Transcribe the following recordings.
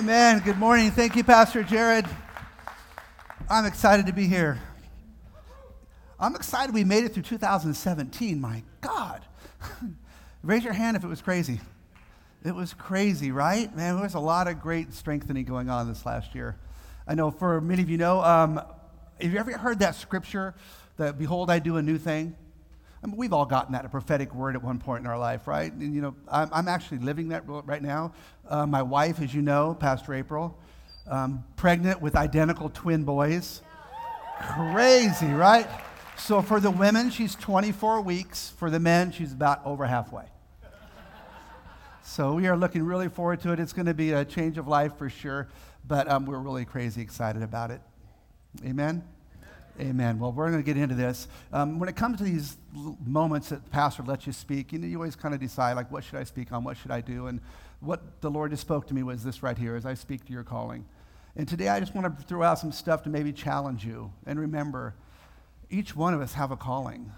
Amen. Good morning. Thank you, Pastor Jared. I'm excited to be here. I'm excited we made it through 2017. My God. Raise your hand if it was crazy. It was crazy, right? Man, there was a lot of great strengthening going on this last year. I know for many of you know, um, have you ever heard that scripture that, behold, I do a new thing? I mean, we've all gotten that, a prophetic word at one point in our life, right? And, you know, I'm, I'm actually living that right now. Uh, my wife, as you know, Pastor April, um, pregnant with identical twin boys. Crazy, right? So for the women, she's 24 weeks. For the men, she's about over halfway. So we are looking really forward to it. It's going to be a change of life for sure, but um, we're really crazy excited about it. Amen? Amen. Well, we're going to get into this. Um, when it comes to these moments that the pastor lets you speak, you know, you always kind of decide, like, what should I speak on? What should I do? And what the Lord just spoke to me was this right here as I speak to your calling. And today I just want to throw out some stuff to maybe challenge you. And remember, each one of us have a calling.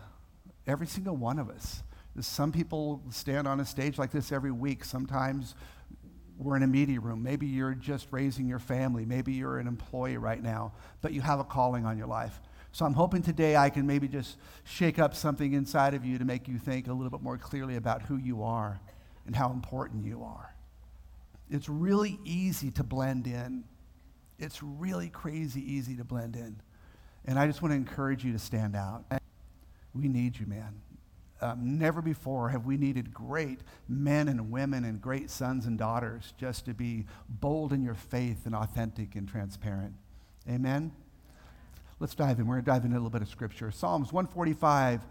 Every single one of us. Some people stand on a stage like this every week. Sometimes we're in a media room. Maybe you're just raising your family. Maybe you're an employee right now, but you have a calling on your life. So I'm hoping today I can maybe just shake up something inside of you to make you think a little bit more clearly about who you are and how important you are. It's really easy to blend in. It's really crazy easy to blend in. And I just want to encourage you to stand out. We need you, man. Um, never before have we needed great men and women and great sons and daughters just to be bold in your faith and authentic and transparent. Amen? Let's dive in. We're going to dive into a little bit of scripture. Psalms 145.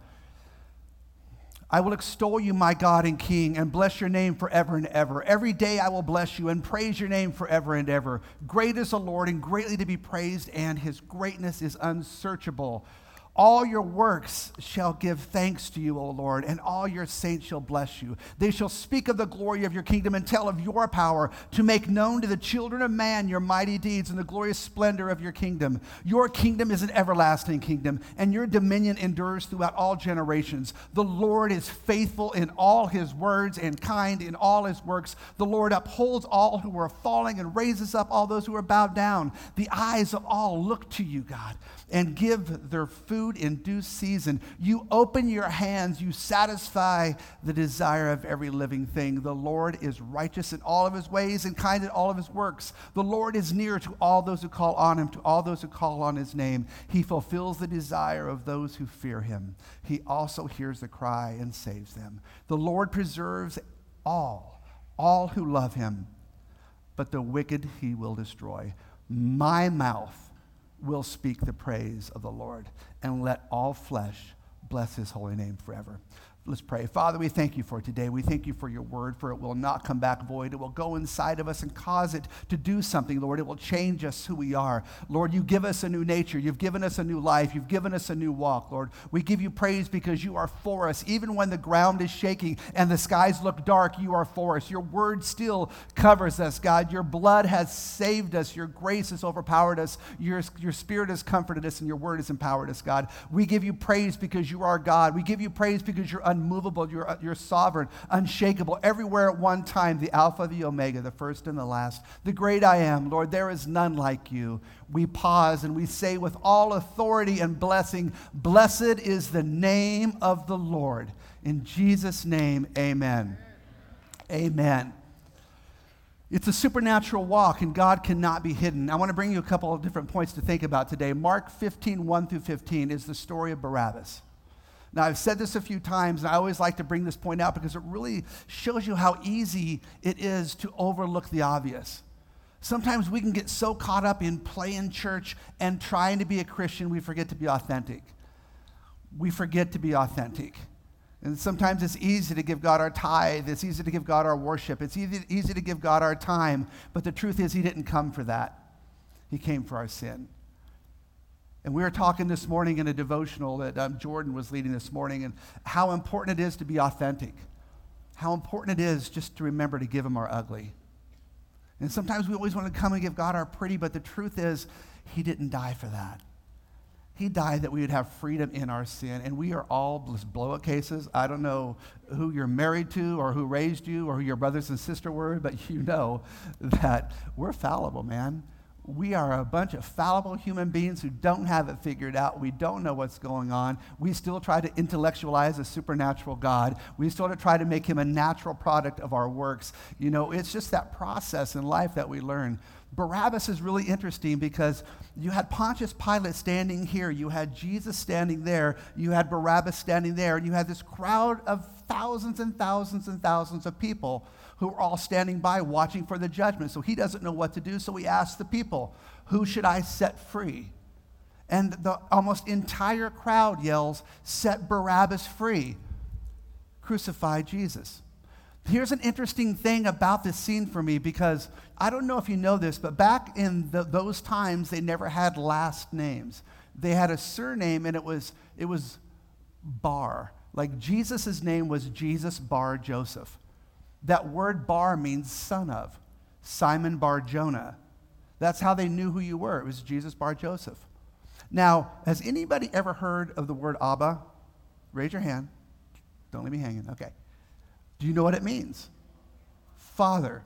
I will extol you, my God and King, and bless your name forever and ever. Every day I will bless you and praise your name forever and ever. Great is the Lord and greatly to be praised, and his greatness is unsearchable. All your works shall give thanks to you, O Lord, and all your saints shall bless you. They shall speak of the glory of your kingdom and tell of your power to make known to the children of man your mighty deeds and the glorious splendor of your kingdom. Your kingdom is an everlasting kingdom, and your dominion endures throughout all generations. The Lord is faithful in all his words and kind in all his works. The Lord upholds all who are falling and raises up all those who are bowed down. The eyes of all look to you, God, and give their food food in due season. You open your hands, you satisfy the desire of every living thing. The Lord is righteous in all of his ways and kind in all of his works. The Lord is near to all those who call on him, to all those who call on his name. He fulfills the desire of those who fear him. He also hears the cry and saves them. The Lord preserves all, all who love him, but the wicked he will destroy. My mouth will speak the praise of the Lord, and let all flesh bless his holy name forever. Let's pray. Father, we thank you for today. We thank you for your word, for it will not come back void. It will go inside of us and cause it to do something, Lord. It will change us who we are. Lord, you give us a new nature. You've given us a new life. You've given us a new walk, Lord. We give you praise because you are for us. Even when the ground is shaking and the skies look dark, you are for us. Your word still covers us, God. Your blood has saved us. Your grace has overpowered us. Your, your spirit has comforted us, and your word has empowered us, God. We give you praise because you are God. We give you praise because you're unmovable, you're, uh, you're sovereign, unshakable, everywhere at one time, the Alpha, the Omega, the first and the last, the great I am. Lord, there is none like you. We pause and we say with all authority and blessing, Blessed is the name of the Lord. In Jesus' name, amen. Amen. It's a supernatural walk, and God cannot be hidden. I want to bring you a couple of different points to think about today. Mark 15, 1 through 15 is the story of Barabbas. Now, I've said this a few times, and I always like to bring this point out because it really shows you how easy it is to overlook the obvious. Sometimes we can get so caught up in playing church and trying to be a Christian, we forget to be authentic. We forget to be authentic. And sometimes it's easy to give God our tithe. It's easy to give God our worship. It's easy, easy to give God our time. But the truth is, He didn't come for that. He came for our sin. And we were talking this morning in a devotional that um, Jordan was leading this morning, and how important it is to be authentic. How important it is just to remember to give Him our ugly. And sometimes we always want to come and give God our pretty, but the truth is, He didn't die for that. He died that we would have freedom in our sin. And we are all blow up cases. I don't know who you're married to or who raised you or who your brothers and sister were, but you know that we're fallible, man. We are a bunch of fallible human beings who don't have it figured out. We don't know what's going on. We still try to intellectualize a supernatural God. We still try to make him a natural product of our works. You know, it's just that process in life that we learn. Barabbas is really interesting because you had Pontius Pilate standing here, you had Jesus standing there, you had Barabbas standing there, and you had this crowd of thousands and thousands and thousands of people who are all standing by watching for the judgment. So he doesn't know what to do, so he asks the people, Who should I set free? And the almost entire crowd yells, Set Barabbas free. Crucify Jesus. Here's an interesting thing about this scene for me because I don't know if you know this, but back in the, those times, they never had last names. They had a surname, and it was, it was Bar. Like Jesus' name was Jesus Bar Joseph. That word bar means son of. Simon Bar Jonah. That's how they knew who you were. It was Jesus Bar Joseph. Now, has anybody ever heard of the word Abba? Raise your hand. Don't leave me hanging. Okay. Do you know what it means? Father.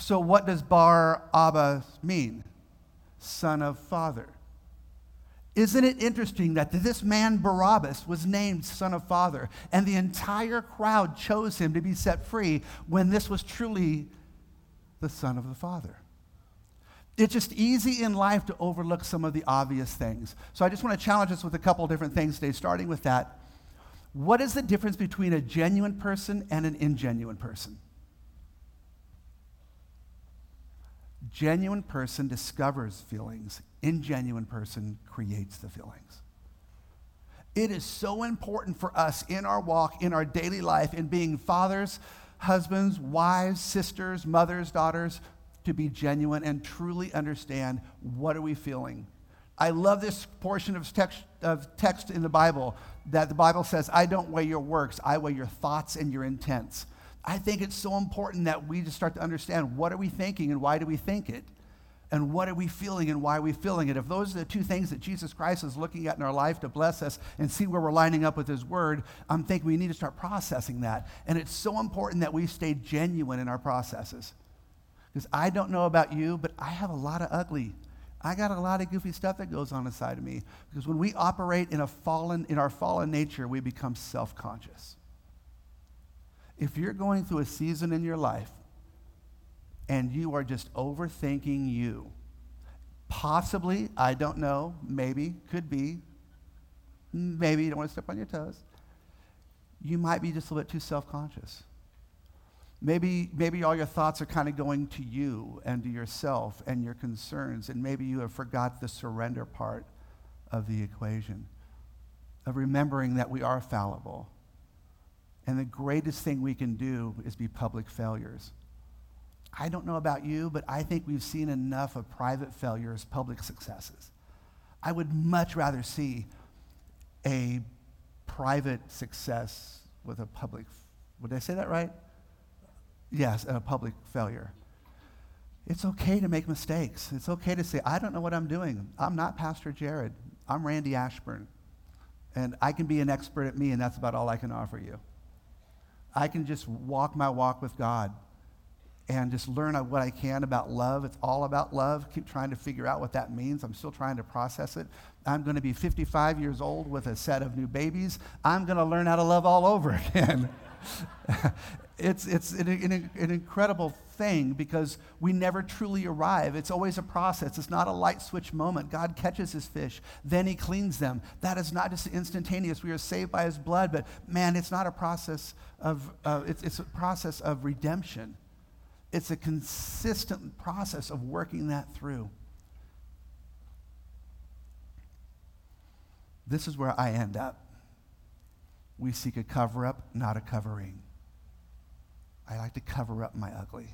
So, what does Bar Abba mean? Son of Father. Isn't it interesting that this man Barabbas was named son of father, and the entire crowd chose him to be set free when this was truly the son of the father? It's just easy in life to overlook some of the obvious things. So I just want to challenge us with a couple different things today, starting with that. What is the difference between a genuine person and an ingenuine person? Genuine person discovers feelings, ingenuine person creates the feelings. It is so important for us in our walk, in our daily life, in being fathers, husbands, wives, sisters, mothers, daughters, to be genuine and truly understand what are we feeling. I love this portion of text, of text in the Bible that the Bible says, I don't weigh your works, I weigh your thoughts and your intents. I think it's so important that we just start to understand what are we thinking and why do we think it? And what are we feeling and why are we feeling it? If those are the two things that Jesus Christ is looking at in our life to bless us and see where we're lining up with His Word, I'm thinking we need to start processing that. And it's so important that we stay genuine in our processes. Because I don't know about you, but I have a lot of ugly. I got a lot of goofy stuff that goes on inside of me. Because when we operate in, a fallen, in our fallen nature, we become self conscious. If you're going through a season in your life and you are just overthinking you, possibly, I don't know, maybe, could be, maybe you don't want to step on your toes, you might be just a little bit too self conscious. Maybe, maybe all your thoughts are kind of going to you and to yourself and your concerns, and maybe you have forgot the surrender part of the equation, of remembering that we are fallible and the greatest thing we can do is be public failures. I don't know about you, but I think we've seen enough of private failures, public successes. I would much rather see a private success with a public, would I say that right? Yes, a public failure. It's okay to make mistakes. It's okay to say, I don't know what I'm doing. I'm not Pastor Jared. I'm Randy Ashburn. And I can be an expert at me, and that's about all I can offer you. I can just walk my walk with God and just learn what I can about love. It's all about love. Keep trying to figure out what that means. I'm still trying to process it. I'm going to be 55 years old with a set of new babies. I'm going to learn how to love all over again. it's it's an, an, an, incredible thing because we never truly arrive. It's always a process. It's not a light switch moment. God catches his fish, then he cleans them. That is not just instantaneous. We are saved by his blood, but man, it's not a process of, uh, it's, it's a process of redemption. It's a consistent process of working that through. This is where I end up. We seek a cover up, not a covering. I like to cover up my ugly.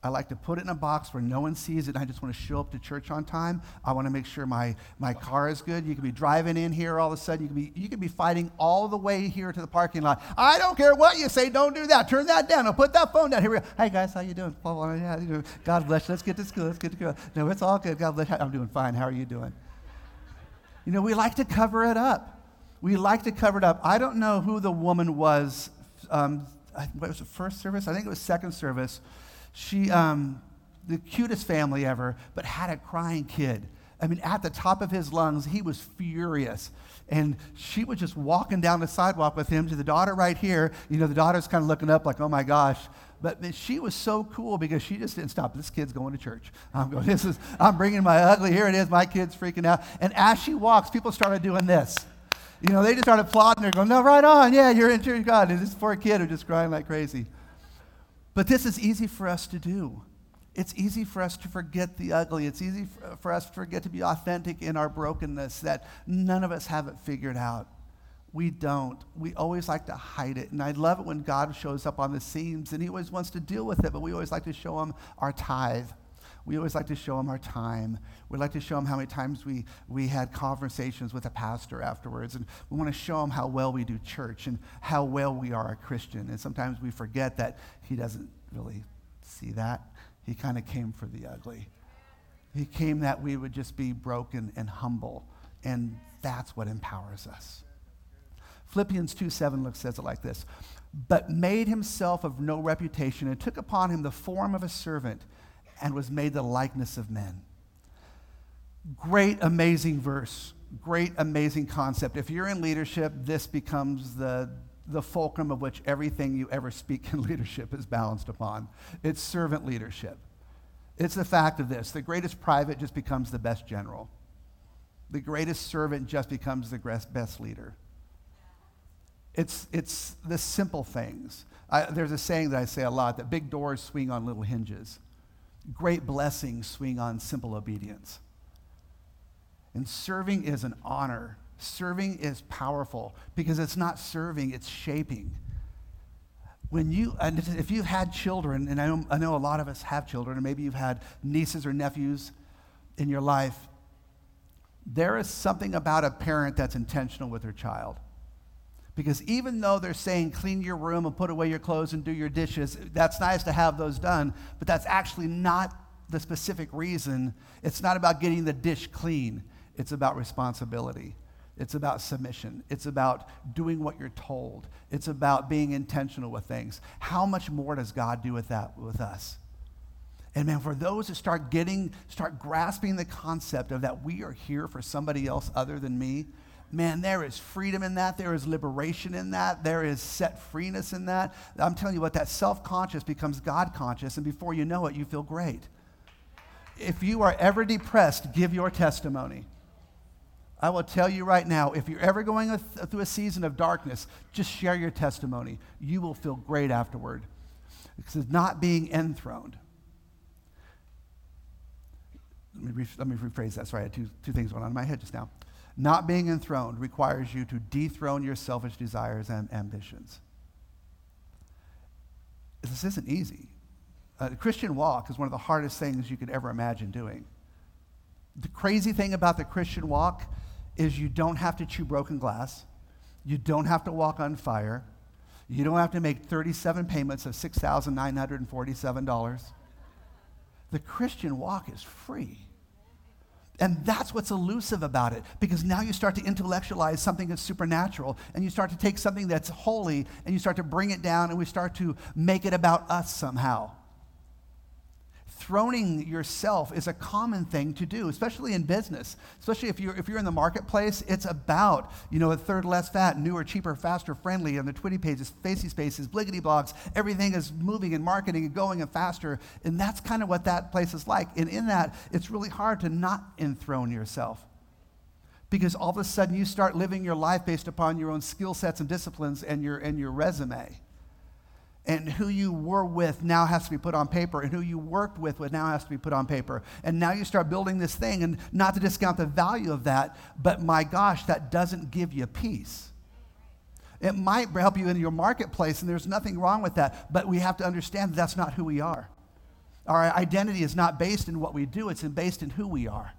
I like to put it in a box where no one sees it I just want to show up to church on time. I want to make sure my, my car is good. You could be driving in here all of a sudden. You could, be, you could be fighting all the way here to the parking lot. I don't care what you say. Don't do that. Turn that down. I'll put that phone down. Here we go. Hey, guys, how you doing? God bless you. Let's get to school. Let's get to school. No, it's all good. God bless you. I'm doing fine. How are you doing? You know, we like to cover it up. We like to cover it up. I don't know who the woman was. Um, what was the first service? I think it was second service. She, um, the cutest family ever, but had a crying kid. I mean, at the top of his lungs, he was furious. And she was just walking down the sidewalk with him to the daughter right here. You know, the daughter's kind of looking up like, oh my gosh. But she was so cool because she just didn't stop. This kid's going to church. I'm going, this is, I'm bringing my ugly. Here it is. My kid's freaking out. And as she walks, people started doing this. You know, they just started applauding her, going, no, right on. Yeah, you're in church, God. And this poor kid who's just crying like crazy. But this is easy for us to do. It's easy for us to forget the ugly. It's easy for, us to forget to be authentic in our brokenness, that none of us have it figured out. We don't. We always like to hide it. And I love it when God shows up on the scenes and he always wants to deal with it, but we always like to show him our tithe. We always like to show him our time. We like to show him how many times we, we had conversations with a pastor afterwards. And we want to show him how well we do church and how well we are a Christian. And sometimes we forget that he doesn't really see that. He kind of came for the ugly. He came that we would just be broken and humble. And that's what empowers us. Philippians 2 7 looks, says it like this But made himself of no reputation and took upon him the form of a servant and was made the likeness of men. Great, amazing verse. Great, amazing concept. If you're in leadership, this becomes the, the fulcrum of which everything you ever speak in leadership is balanced upon. It's servant leadership. It's the fact of this the greatest private just becomes the best general, the greatest servant just becomes the best leader. It's, it's the simple things. I, there's a saying that I say a lot that big doors swing on little hinges, great blessings swing on simple obedience. And serving is an honor Serving is powerful because it's not serving, it's shaping. When you, and if you've had children, and I know, I know a lot of us have children, or maybe you've had nieces or nephews in your life, there is something about a parent that's intentional with their child. Because even though they're saying clean your room and put away your clothes and do your dishes, that's nice to have those done, but that's actually not the specific reason. It's not about getting the dish clean, it's about responsibility. It's about submission. It's about doing what you're told. It's about being intentional with things. How much more does God do with that with us? And man, for those that start getting, start grasping the concept of that we are here for somebody else other than me, man, there is freedom in that. There is liberation in that. There is set freeness in that. I'm telling you what, that self conscious becomes God conscious, and before you know it, you feel great. If you are ever depressed, give your testimony. I will tell you right now if you're ever going through a season of darkness, just share your testimony. You will feel great afterward. Because it's not being enthroned. Let me, re- let me rephrase that. Sorry, I had two, two things going on in my head just now. Not being enthroned requires you to dethrone your selfish desires and ambitions. This isn't easy. The Christian walk is one of the hardest things you could ever imagine doing. The crazy thing about the Christian walk is you don't have to chew broken glass. You don't have to walk on fire. You don't have to make 37 payments of $6,947. The Christian walk is free. And that's what's elusive about it because now you start to intellectualize something that's supernatural and you start to take something that's holy and you start to bring it down and we start to make it about us somehow throning yourself is a common thing to do, especially in business. Especially if you're, if you're in the marketplace, it's about, you know, a third less fat, newer, cheaper, faster, friendly, on the Twitty pages, Facey Spaces, Bliggity blogs, everything is moving and marketing and going and faster. And that's kind of what that place is like. And in that, it's really hard to not enthrone yourself because all of a sudden you start living your life based upon your own skill sets and disciplines and your, and your resume and who you were with now has to be put on paper, and who you worked with now has to be put on paper. And now you start building this thing, and not to discount the value of that, but my gosh, that doesn't give you peace. It might help you in your marketplace, and there's nothing wrong with that, but we have to understand that that's not who we are. Our identity is not based in what we do, it's based in who we are.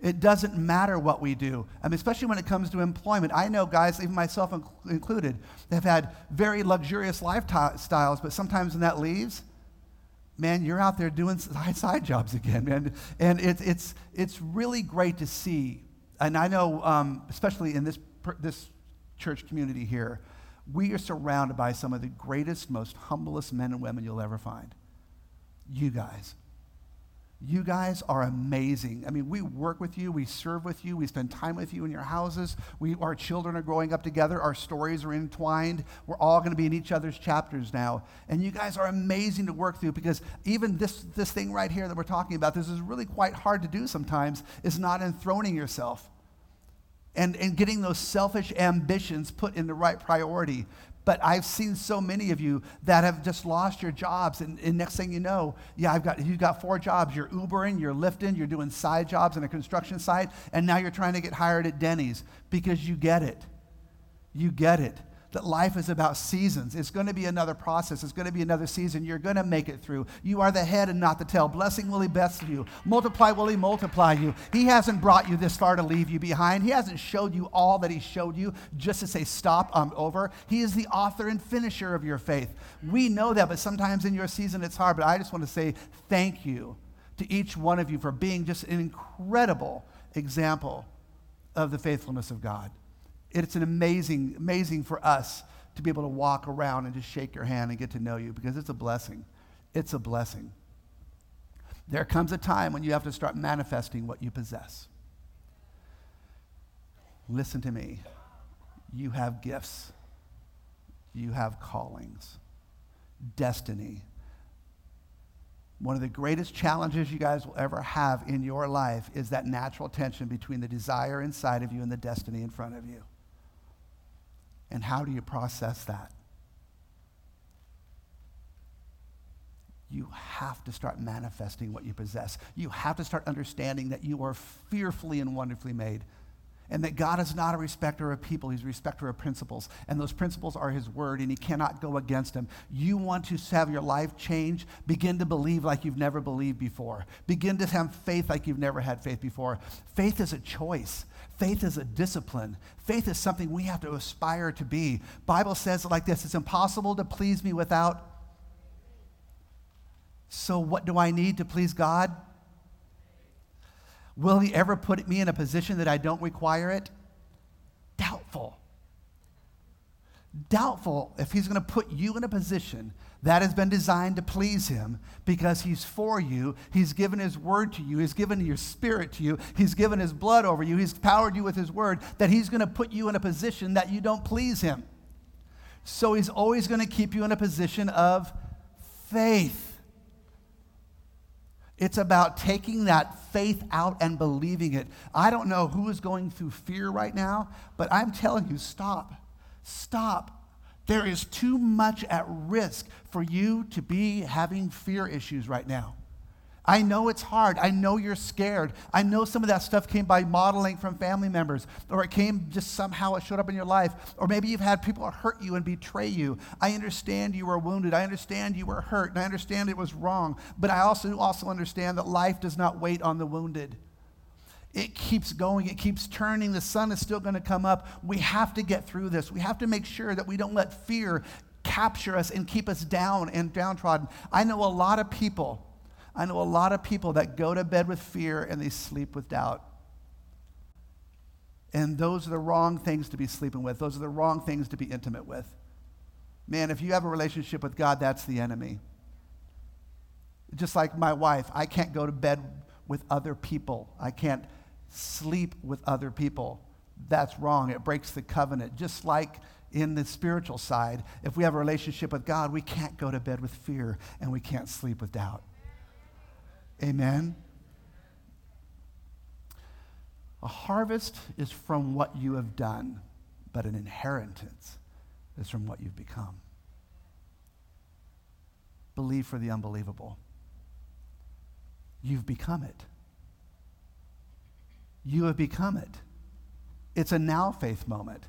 It doesn't matter what we do, I mean, especially when it comes to employment. I know guys, even myself included, have had very luxurious lifestyles, but sometimes when that leaves, man, you're out there doing side jobs again, man. And it, it's, it's really great to see And I know, um, especially in this, this church community here, we are surrounded by some of the greatest, most humblest men and women you'll ever find. You guys. You guys are amazing. I mean, we work with you, we serve with you, we spend time with you in your houses. We, our children are growing up together, our stories are entwined. We're all going to be in each other's chapters now. And you guys are amazing to work through because even this, this thing right here that we're talking about, this is really quite hard to do sometimes, is not enthroning yourself and, and getting those selfish ambitions put in the right priority. But I've seen so many of you that have just lost your jobs. And, and next thing you know, yeah, I've got, you've got four jobs. You're Ubering, you're lifting, you're doing side jobs in a construction site, and now you're trying to get hired at Denny's because you get it. You get it that life is about seasons. It's going to be another process. It's going to be another season. You're going to make it through. You are the head and not the tail. Blessing will he bless you. Multiply will he multiply you. He hasn't brought you this far to leave you behind. He hasn't showed you all that he showed you just to say, stop, I'm over. He is the author and finisher of your faith. We know that, but sometimes in your season it's hard. But I just want to say thank you to each one of you for being just an incredible example of the faithfulness of God. It's an amazing, amazing for us to be able to walk around and just shake your hand and get to know you because it's a blessing. It's a blessing. There comes a time when you have to start manifesting what you possess. Listen to me. You have gifts, you have callings, destiny. One of the greatest challenges you guys will ever have in your life is that natural tension between the desire inside of you and the destiny in front of you. And how do you process that? You have to start manifesting what you possess. You have to start understanding that you are fearfully and wonderfully made. And that God is not a respecter of people, He's a respecter of principles. And those principles are His word, and He cannot go against them. You want to have your life change? Begin to believe like you've never believed before. Begin to have faith like you've never had faith before. Faith is a choice. Faith is a discipline. Faith is something we have to aspire to be. Bible says it like this, it's impossible to please me without So what do I need to please God? Will he ever put me in a position that I don't require it? Doubtful. Doubtful if he's going to put you in a position that has been designed to please him because he's for you. He's given his word to you. He's given your spirit to you. He's given his blood over you. He's powered you with his word that he's going to put you in a position that you don't please him. So he's always going to keep you in a position of faith. It's about taking that faith out and believing it. I don't know who is going through fear right now, but I'm telling you, stop. Stop there is too much at risk for you to be having fear issues right now. I know it's hard. I know you're scared. I know some of that stuff came by modeling from family members, or it came just somehow it showed up in your life, or maybe you've had people hurt you and betray you. I understand you were wounded. I understand you were hurt, and I understand it was wrong. But I also also understand that life does not wait on the wounded it keeps going, it keeps turning. The sun is still going to come up. We have to get through this. We have to make sure that we don't let fear capture us and keep us down and downtrodden. I know a lot of people, I know a lot of people that go to bed with fear and they sleep with doubt. And those are the wrong things to be sleeping with. Those are the wrong things to be intimate with. Man, if you have a relationship with God, that's the enemy. Just like my wife, I can't go to bed with other people. I can't sleep with other people. That's wrong. It breaks the covenant. Just like in the spiritual side, if we have a relationship with God, we can't go to bed with fear and we can't sleep with doubt. Amen. A harvest is from what you have done, but an inheritance is from what you've become. Believe for the unbelievable. You've become it you have become it. It's a now faith moment.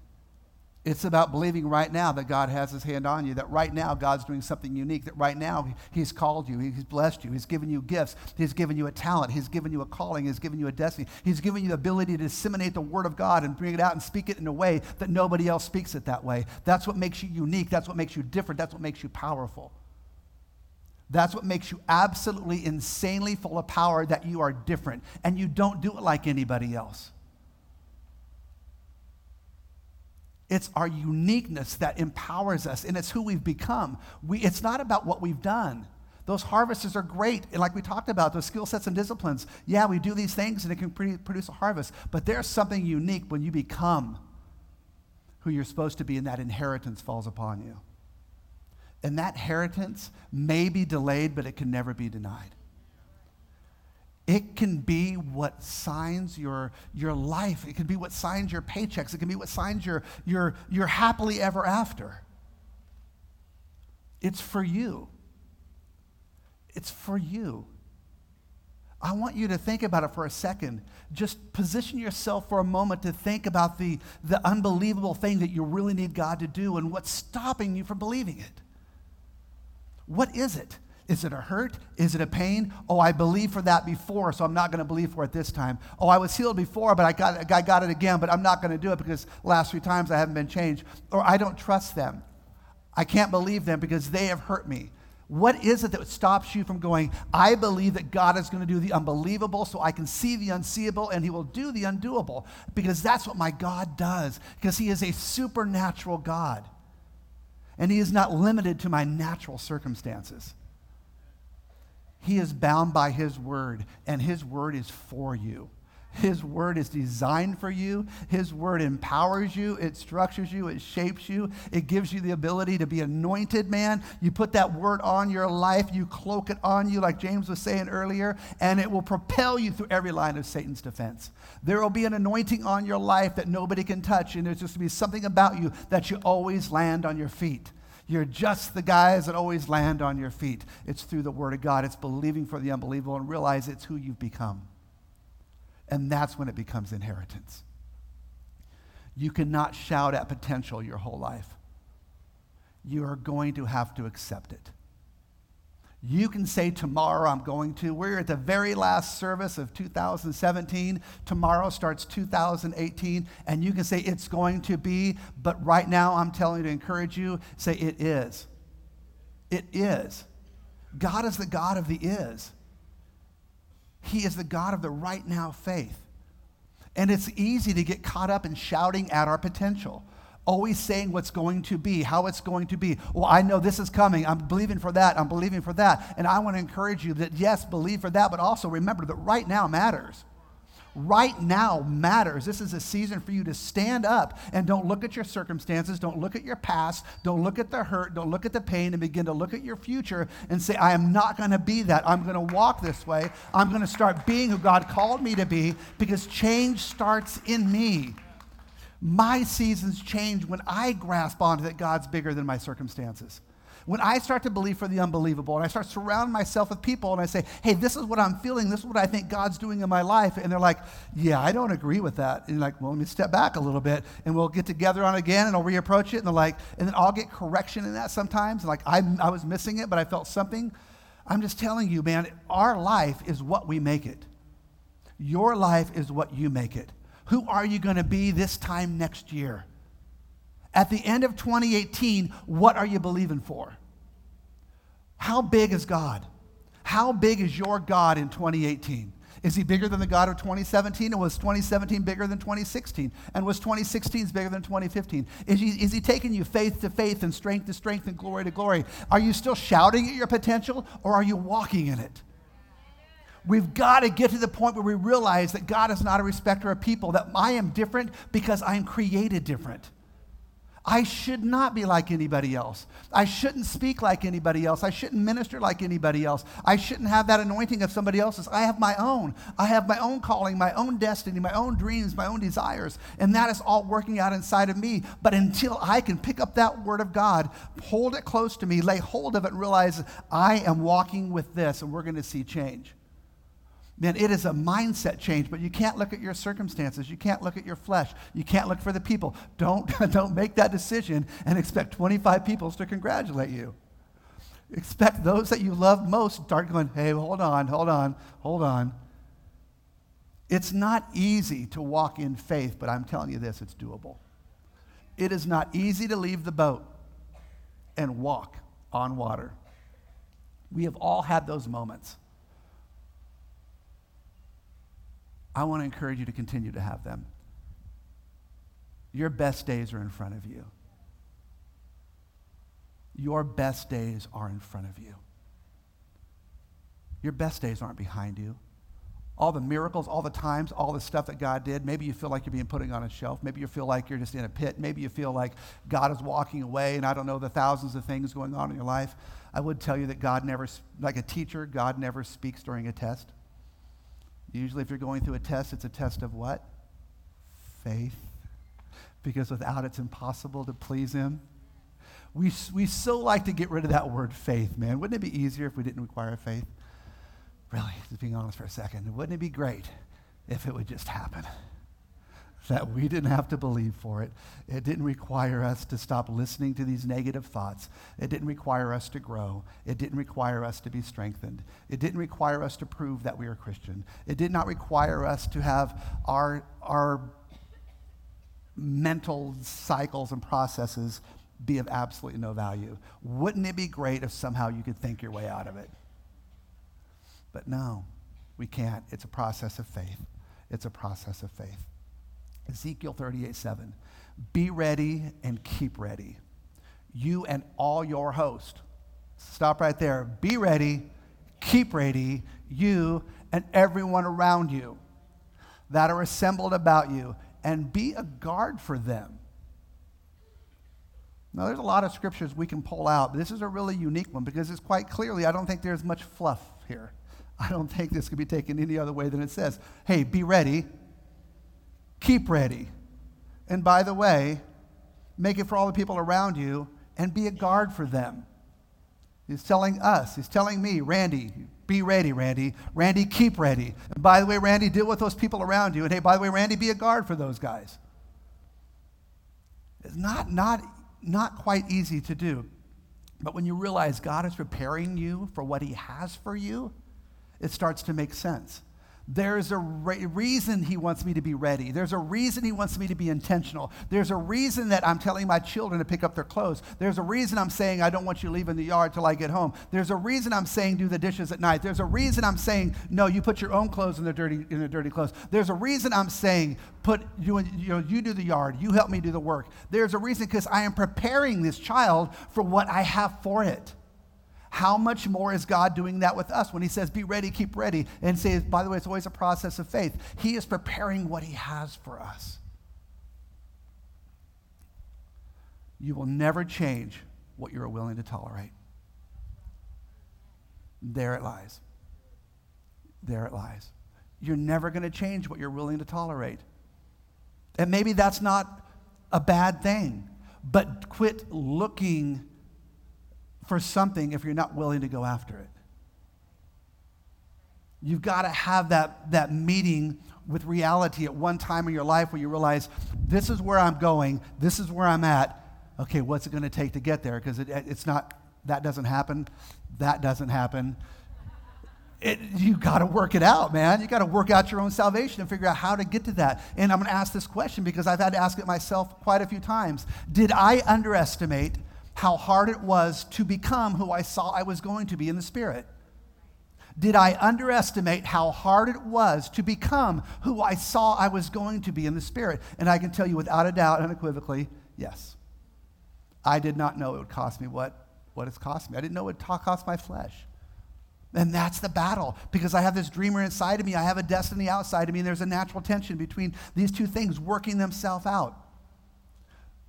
It's about believing right now that God has his hand on you, that right now God's doing something unique, that right now he's called you, he's blessed you, he's given you gifts, he's given you a talent, he's given you a calling, he's given you a destiny, he's given you the ability to disseminate the word of God and bring it out and speak it in a way that nobody else speaks it that way. That's what makes you unique, that's what makes you different, that's what makes you powerful. That's what makes you absolutely insanely full of power that you are different and you don't do it like anybody else. It's our uniqueness that empowers us, and it's who we've become. We, it's not about what we've done. Those harvests are great. And like we talked about, those skill sets and disciplines. Yeah, we do these things and it can pre- produce a harvest. But there's something unique when you become who you're supposed to be, and that inheritance falls upon you. And that inheritance may be delayed, but it can never be denied. It can be what signs your, your life. It can be what signs your paychecks. It can be what signs your, your, your happily ever after. It's for you. It's for you. I want you to think about it for a second. Just position yourself for a moment to think about the, the unbelievable thing that you really need God to do and what's stopping you from believing it. What is it? Is it a hurt? Is it a pain? Oh, I believed for that before, so I'm not going to believe for it this time. Oh, I was healed before, but I got, I got it again, but I'm not going to do it because last three times I haven't been changed. Or I don't trust them. I can't believe them because they have hurt me. What is it that stops you from going, I believe that God is going to do the unbelievable so I can see the unseeable and he will do the undoable? Because that's what my God does, because he is a supernatural God. And he is not limited to my natural circumstances. He is bound by his word, and his word is for you. His word is designed for you. His word empowers you. It structures you. It shapes you. It gives you the ability to be anointed, man. You put that word on your life. You cloak it on you, like James was saying earlier, and it will propel you through every line of Satan's defense. There will be an anointing on your life that nobody can touch, and there's just to be something about you that you always land on your feet. You're just the guys that always land on your feet. It's through the Word of God. It's believing for the unbelievable and realize it's who you've become. And that's when it becomes inheritance. You cannot shout at potential your whole life. You are going to have to accept it. You can say, Tomorrow I'm going to. We're at the very last service of 2017. Tomorrow starts 2018. And you can say, It's going to be. But right now, I'm telling you to encourage you say, It is. It is. God is the God of the is. He is the God of the right now faith. And it's easy to get caught up in shouting at our potential, always saying what's going to be, how it's going to be. Well, I know this is coming. I'm believing for that. I'm believing for that. And I want to encourage you that, yes, believe for that, but also remember that right now matters right now matters. This is a season for you to stand up and don't look at your circumstances, don't look at your past, don't look at the hurt, don't look at the pain, and begin to look at your future and say, I am not going to be that. I'm going to walk this way. I'm going to start being who God called me to be because change starts in me. My seasons change when I grasp onto that God's bigger than my circumstances. When I start to believe for the unbelievable and I start surrounding myself with people and I say, hey, this is what I'm feeling, this is what I think God's doing in my life, and they're like, yeah, I don't agree with that. And you're like, well, let me step back a little bit and we'll get together on again and I'll reapproach it. And they're like, and then I'll get correction in that sometimes. Like, I, I was missing it, but I felt something. I'm just telling you, man, our life is what we make it. Your life is what you make it. Who are you going to be this time next year? At the end of 2018, what are you believing for? How big is God? How big is your God in 2018? Is he bigger than the God of 2017? And was 2017 bigger than 2016? And was 2016 bigger than 2015? Is he, is he taking you faith to faith and strength to strength and glory to glory? Are you still shouting at your potential or are you walking in it? We've got to get to the point where we realize that God is not a respecter of people, that I am different because I am created different. I should not be like anybody else. I shouldn't speak like anybody else. I shouldn't minister like anybody else. I shouldn't have that anointing of somebody else's. I have my own. I have my own calling, my own destiny, my own dreams, my own desires. And that is all working out inside of me. But until I can pick up that word of God, hold it close to me, lay hold of it, and realize I am walking with this, and we're going to see change man, it is a mindset change, but you can't look at your circumstances. You can't look at your flesh. You can't look for the people. Don't, don't make that decision and expect 25 people to congratulate you. Expect those that you love most start going, hey, hold on, hold on, hold on. It's not easy to walk in faith, but I'm telling you this, it's doable. It is not easy to leave the boat and walk on water. We have all had those moments. I want to encourage you to continue to have them. Your best days are in front of you. Your best days are in front of you. Your best days aren't behind you. All the miracles, all the times, all the stuff that God did, maybe you feel like you're being put on a shelf. Maybe you feel like you're just in a pit. Maybe you feel like God is walking away, and I don't know the thousands of things going on in your life. I would tell you that God never, like a teacher, God never speaks during a test. Usually, if you're going through a test, it's a test of what? Faith. Because without it's impossible to please Him. We, we so like to get rid of that word faith, man. Wouldn't it be easier if we didn't require faith? Really, just being honest for a second, wouldn't it be great if it would just happen? That we didn't have to believe for it. It didn't require us to stop listening to these negative thoughts. It didn't require us to grow. It didn't require us to be strengthened. It didn't require us to prove that we are Christian. It did not require us to have our, our mental cycles and processes be of absolutely no value. Wouldn't it be great if somehow you could think your way out of it? But no, we can't. It's a process of faith. It's a process of faith. Ezekiel 38 7. Be ready and keep ready. You and all your host. Stop right there. Be ready, keep ready, you and everyone around you that are assembled about you, and be a guard for them. Now, there's a lot of scriptures we can pull out, but this is a really unique one because it's quite clearly, I don't think there's much fluff here. I don't think this could be taken any other way than it says. Hey, be ready, keep ready. And by the way, make it for all the people around you and be a guard for them. He's telling us, he's telling me, Randy, be ready, Randy. Randy, keep ready. And by the way, Randy, deal with those people around you. And hey, by the way, Randy, be a guard for those guys. It's not, not, not quite easy to do. But when you realize God is preparing you for what he has for you, it starts to make sense. There's a re- reason he wants me to be ready. There's a reason he wants me to be intentional. There's a reason that I'm telling my children to pick up their clothes. There's a reason I'm saying I don't want you leaving the yard till I get home. There's a reason I'm saying do the dishes at night. There's a reason I'm saying no, you put your own clothes in the dirty in the dirty clothes. There's a reason I'm saying put you you know you do the yard. You help me do the work. There's a reason because I am preparing this child for what I have for it. How much more is God doing that with us when He says, Be ready, keep ready? And says, by the way, it's always a process of faith. He is preparing what He has for us. You will never change what you're willing to tolerate. There it lies. There it lies. You're never going to change what you're willing to tolerate. And maybe that's not a bad thing, but quit looking for something if you're not willing to go after it. You've got to have that, that meeting with reality at one time in your life where you realize this is where I'm going, this is where I'm at. Okay, what's it going to take to get there? Because it, it's not, that doesn't happen, that doesn't happen. It, you got to work it out, man. You got to work out your own salvation and figure out how to get to that. And I'm going to ask this question because I've had to ask it myself quite a few times. Did I underestimate how hard it was to become who I saw I was going to be in the Spirit? Did I underestimate how hard it was to become who I saw I was going to be in the Spirit? And I can tell you without a doubt, unequivocally, yes. I did not know it would cost me what, what it's cost me. I didn't know it would cost my flesh. And that's the battle because I have this dreamer inside of me, I have a destiny outside of me, and there's a natural tension between these two things working themselves out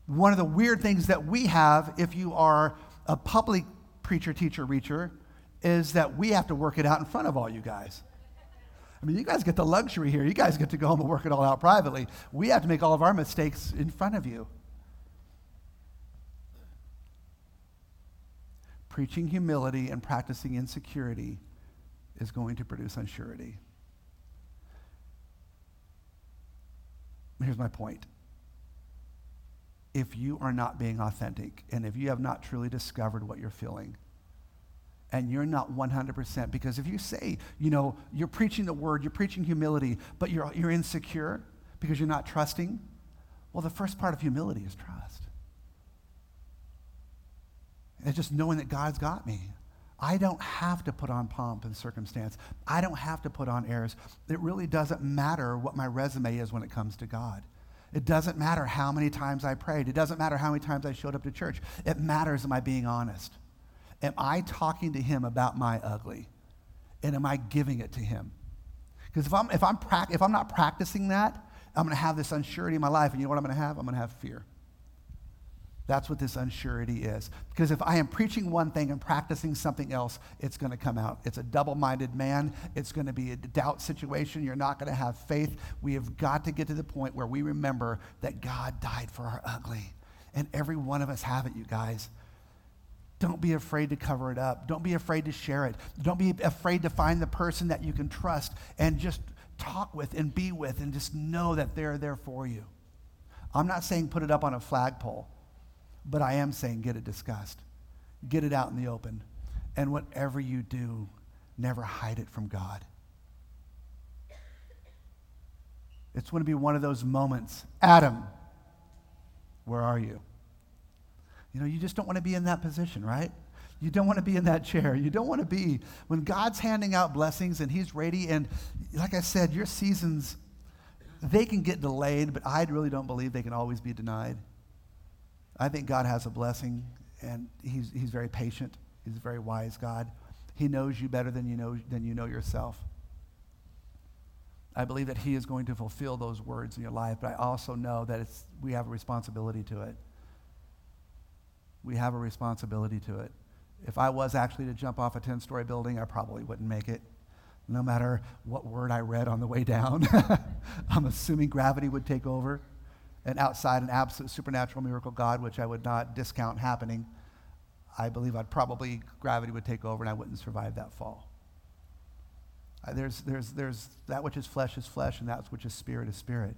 one of the weird things that we have, if you are a public preacher, teacher, reacher, is that we have to work it out in front of all you guys. I mean, you guys get the luxury here. You guys get to go home and work it all out privately. We have to make all of our mistakes in front of you. Preaching humility and practicing insecurity is going to produce unsurety. Here's my point if you are not being authentic and if you have not truly discovered what you're feeling and you're not 100% because if you say you know you're preaching the word you're preaching humility but you're, you're insecure because you're not trusting well the first part of humility is trust it's just knowing that god's got me I don't have to put on pomp and circumstance. I don't have to put on airs. It really doesn't matter what my resume is when it comes to God It doesn't matter how many times I prayed. It doesn't matter how many times I showed up to church. It matters, am I being honest? Am I talking to him about my ugly? And am I giving it to him? Because if I'm, if, I'm pra- if I'm not practicing that, I'm going to have this unsurety in my life. And you know what I'm going to have? I'm going to have fear. That's what this unsurety is. Because if I am preaching one thing and practicing something else, it's going to come out. It's a double minded man. It's going to be a doubt situation. You're not going to have faith. We have got to get to the point where we remember that God died for our ugly. And every one of us have it, you guys. Don't be afraid to cover it up. Don't be afraid to share it. Don't be afraid to find the person that you can trust and just talk with and be with and just know that they're there for you. I'm not saying put it up on a flagpole. But I am saying get it discussed, get it out in the open. And whatever you do, never hide it from God. It's going to be one of those moments. Adam, where are you? You know, you just don't want to be in that position, right? You don't want to be in that chair. You don't want to be when God's handing out blessings and He's ready. And like I said, your seasons, they can get delayed, but I really don't believe they can always be denied. I think God has a blessing, and he's, he's very patient. He's a very wise God. He knows you better than you know, than you know yourself. I believe that He is going to fulfill those words in your life, but I also know that it's, we have a responsibility to it. We have a responsibility to it. If I was actually to jump off a 10 story building, I probably wouldn't make it, no matter what word I read on the way down. I'm assuming gravity would take over and outside an absolute supernatural miracle God, which I would not discount happening, I believe I'd probably, gravity would take over and I wouldn't survive that fall. There's, there's, there's that which is flesh is flesh, and that which is spirit is spirit.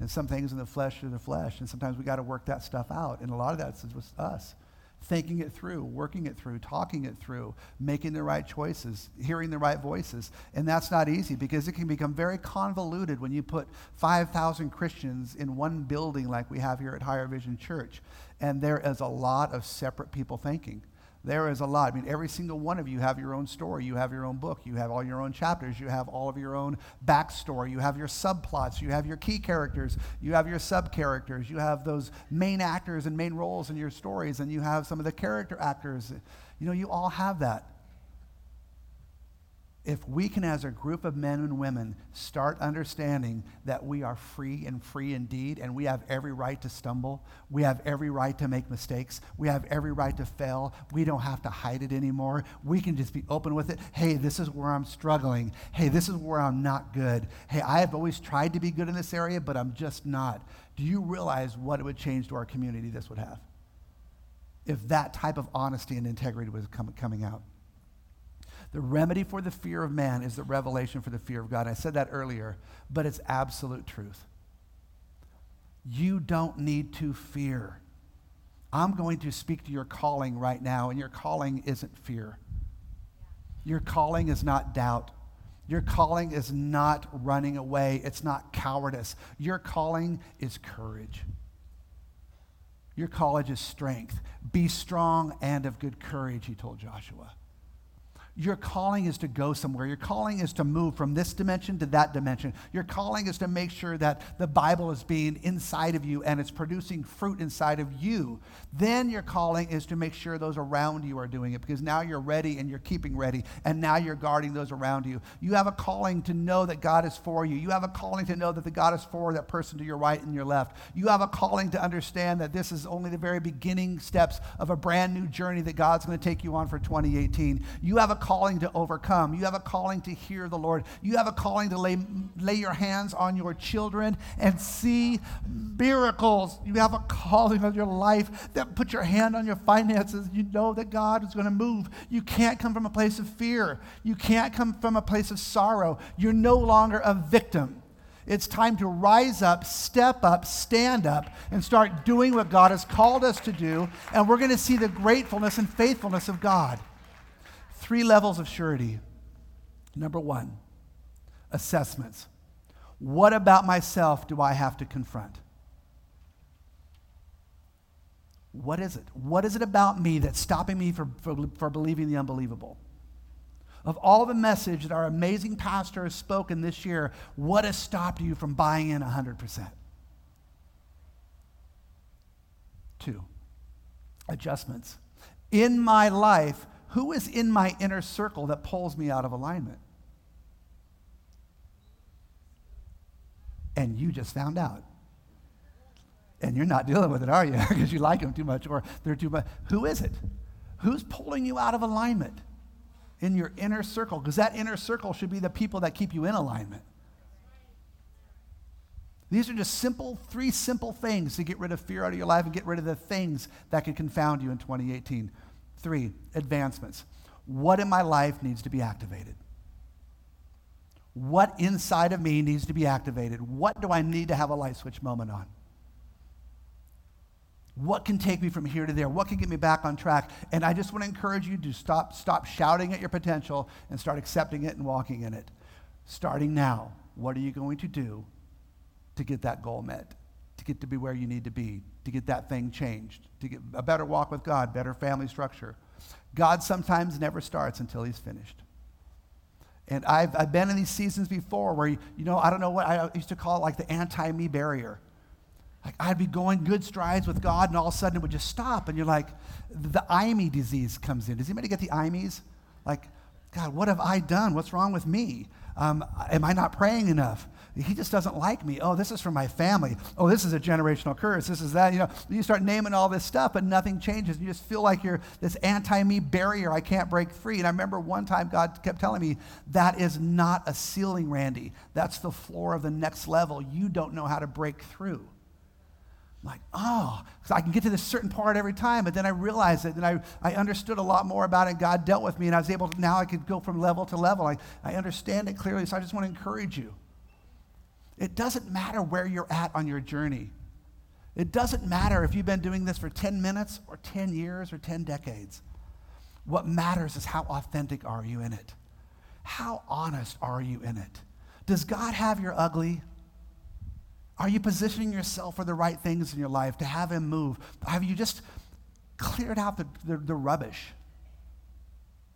And some things in the flesh are the flesh, and sometimes we got to work that stuff out. And a lot of that is with us thinking it through, working it through, talking it through, making the right choices, hearing the right voices. And that's not easy because it can become very convoluted when you put 5,000 Christians in one building like we have here at Higher Vision Church. And there is a lot of separate people thinking. There is a lot. I mean, every single one of you have your own story. You have your own book. You have all your own chapters. You have all of your own backstory. You have your subplots. You have your key characters. You have your sub characters. You have those main actors and main roles in your stories. And you have some of the character actors. You know, you all have that if we can, as a group of men and women, start understanding that we are free and free indeed, and we have every right to stumble, we have every right to make mistakes, we have every right to fail, we don't have to hide it anymore. We can just be open with it. Hey, this is where I'm struggling. Hey, this is where I'm not good. Hey, I have always tried to be good in this area, but I'm just not. Do you realize what it would change to our community this would have? If that type of honesty and integrity was com- coming out. The remedy for the fear of man is the revelation for the fear of God. I said that earlier, but it's absolute truth. You don't need to fear. I'm going to speak to your calling right now, and your calling isn't fear. Your calling is not doubt. Your calling is not running away. It's not cowardice. Your calling is courage. Your calling is strength. Be strong and of good courage, he told Joshua. Your calling is to go somewhere. Your calling is to move from this dimension to that dimension. Your calling is to make sure that the Bible is being inside of you and it's producing fruit inside of you. Then your calling is to make sure those around you are doing it because now you're ready and you're keeping ready and now you're guarding those around you. You have a calling to know that God is for you. You have a calling to know that the God is for that person to your right and your left. You have a calling to understand that this is only the very beginning steps of a brand new journey that God's going to take you on for 2018. You have a calling to overcome. You have a calling to hear the Lord. You have a calling to lay, lay your hands on your children and see miracles. You have a calling on your life that put your hand on your finances. You know that God is going to move. You can't come from a place of fear. You can't come from a place of sorrow. You're no longer a victim. It's time to rise up, step up, stand up, and start doing what God has called us to do. And we're going to see the gratefulness and faithfulness of God three levels of surety. Number one, assessments. What about myself do I have to confront? What is it? What is it about me that's stopping me for, for believing the unbelievable? Of all the message that our amazing pastor has spoken this year, what has stopped you from buying in 100%? Two, adjustments. In my life, who is in my inner circle that pulls me out of alignment? And you just found out. And you're not dealing with it, are you? Because you like them too much or they're too much. Who is it? Who's pulling you out of alignment in your inner circle? Because that inner circle should be the people that keep you in alignment. These are just simple, three simple things to get rid of fear out of your life and get rid of the things that can confound you in 2018. Three, advancements. What in my life needs to be activated? What inside of me needs to be activated? What do I need to have a light switch moment on? What can take me from here to there? What can get me back on track? And I just want to encourage you to stop, stop shouting at your potential and start accepting it and walking in it. Starting now, what are you going to do to get that goal met, to get to be where you need to be, to get that thing changed, to get a better walk with God, better family structure? God sometimes never starts until he's finished. And I've, I've been in these seasons before where, you, you know, I don't know what I used to call it like the anti me barrier. Like I'd be going good strides with God, and all of a sudden it would just stop, and you're like, the IME disease comes in. Does anybody get the IMEs? Like, God, what have I done? What's wrong with me? Um, am I not praying enough? He just doesn't like me. Oh, this is from my family. Oh, this is a generational curse. This is that. You know, you start naming all this stuff, but nothing changes. You just feel like you're this anti-me barrier. I can't break free. And I remember one time God kept telling me, that is not a ceiling, Randy. That's the floor of the next level. You don't know how to break through. I'm like, oh, because I can get to this certain part every time, but then I realized it and I, I understood a lot more about it. God dealt with me, and I was able to, now I could go from level to level. I, I understand it clearly, so I just want to encourage you. It doesn't matter where you're at on your journey. It doesn't matter if you've been doing this for 10 minutes or 10 years or 10 decades. What matters is how authentic are you in it? How honest are you in it? Does God have your ugly? Are you positioning yourself for the right things in your life to have Him move? Have you just cleared out the, the, the rubbish?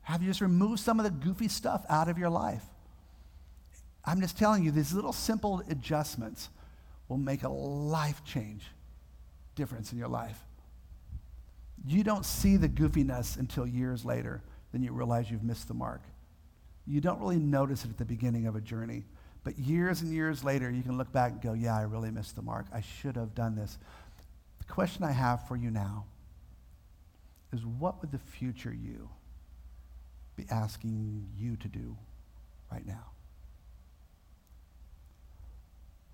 Have you just removed some of the goofy stuff out of your life? I'm just telling you, these little simple adjustments will make a life change difference in your life. You don't see the goofiness until years later, then you realize you've missed the mark. You don't really notice it at the beginning of a journey. But years and years later, you can look back and go, yeah, I really missed the mark. I should have done this. The question I have for you now is what would the future you be asking you to do right now?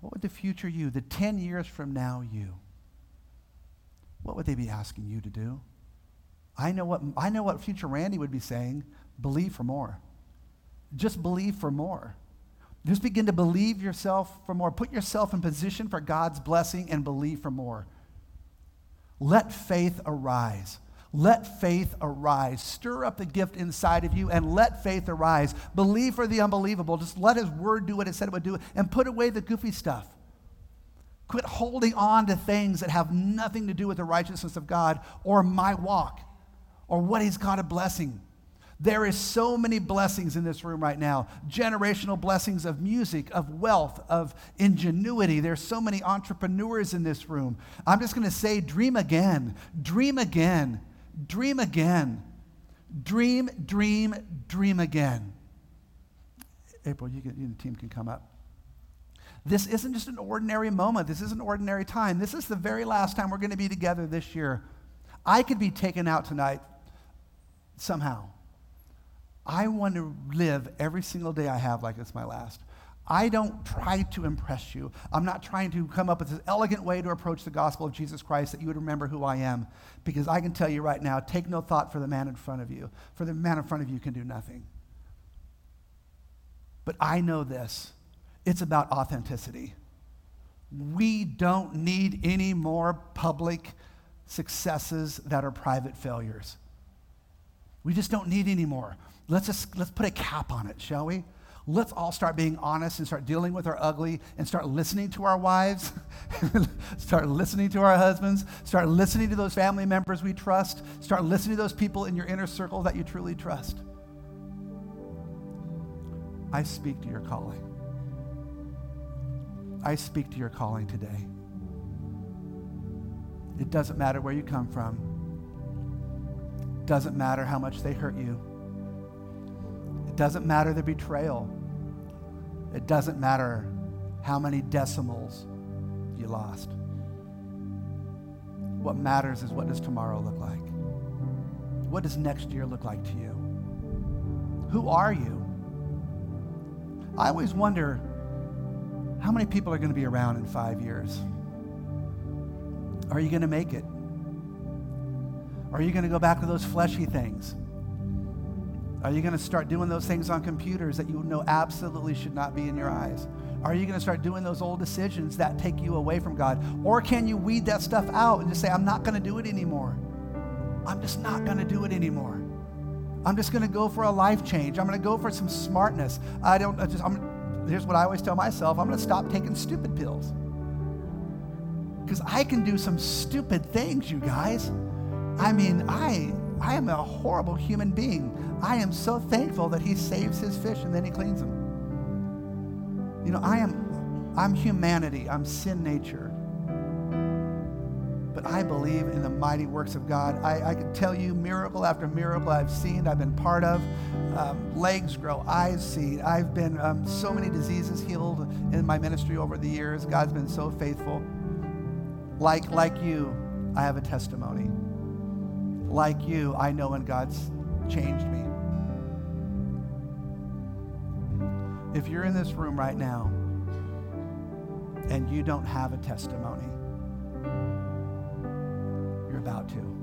What would the future you, the 10 years from now you, what would they be asking you to do? I know what, I know what future Randy would be saying believe for more. Just believe for more. Just begin to believe yourself for more. Put yourself in position for God's blessing and believe for more. Let faith arise. Let faith arise. Stir up the gift inside of you and let faith arise. Believe for the unbelievable. Just let His word do what it said it would do and put away the goofy stuff. Quit holding on to things that have nothing to do with the righteousness of God or my walk or what He's got a blessing. There is so many blessings in this room right now. Generational blessings of music, of wealth, of ingenuity. There's so many entrepreneurs in this room. I'm just going to say dream again. Dream again. Dream again. Dream, dream, dream again. April, you, can, you and the team can come up. This isn't just an ordinary moment. This isn't ordinary time. This is the very last time we're going to be together this year. I could be taken out tonight somehow. I want to live every single day I have like it's my last. I don't try to impress you. I'm not trying to come up with this elegant way to approach the gospel of Jesus Christ that you would remember who I am. Because I can tell you right now, take no thought for the man in front of you, for the man in front of you can do nothing. But I know this it's about authenticity. We don't need any more public successes that are private failures. We just don't need any more. Let's just let's put a cap on it, shall we? Let's all start being honest and start dealing with our ugly and start listening to our wives, start listening to our husbands, start listening to those family members we trust, start listening to those people in your inner circle that you truly trust. I speak to your calling. I speak to your calling today. It doesn't matter where you come from. It doesn't matter how much they hurt you. It doesn't matter the betrayal. It doesn't matter how many decimals you lost. What matters is what does tomorrow look like? What does next year look like to you? Who are you? I always wonder how many people are going to be around in five years? Are you going to make it? Are you going to go back to those fleshy things? Are you going to start doing those things on computers that you know absolutely should not be in your eyes? Are you going to start doing those old decisions that take you away from God? Or can you weed that stuff out and just say, I'm not going to do it anymore? I'm just not going to do it anymore. I'm just going to go for a life change. I'm going to go for some smartness. I don't I just, I'm, here's what I always tell myself I'm going to stop taking stupid pills. Because I can do some stupid things, you guys. I mean, I, I am a horrible human being. I am so thankful that he saves his fish and then he cleans them. You know, I am, I'm humanity. I'm sin nature but I believe in the mighty works of God. I, I can tell you miracle after miracle I've seen, I've been part of. Um, legs grow, eyes see. I've been um, so many diseases healed in my ministry over the years. God's been so faithful. Like, like you, I have a testimony. Like you, I know when God's changed me. If you're in this room right now and you don't have a testimony, you're about to.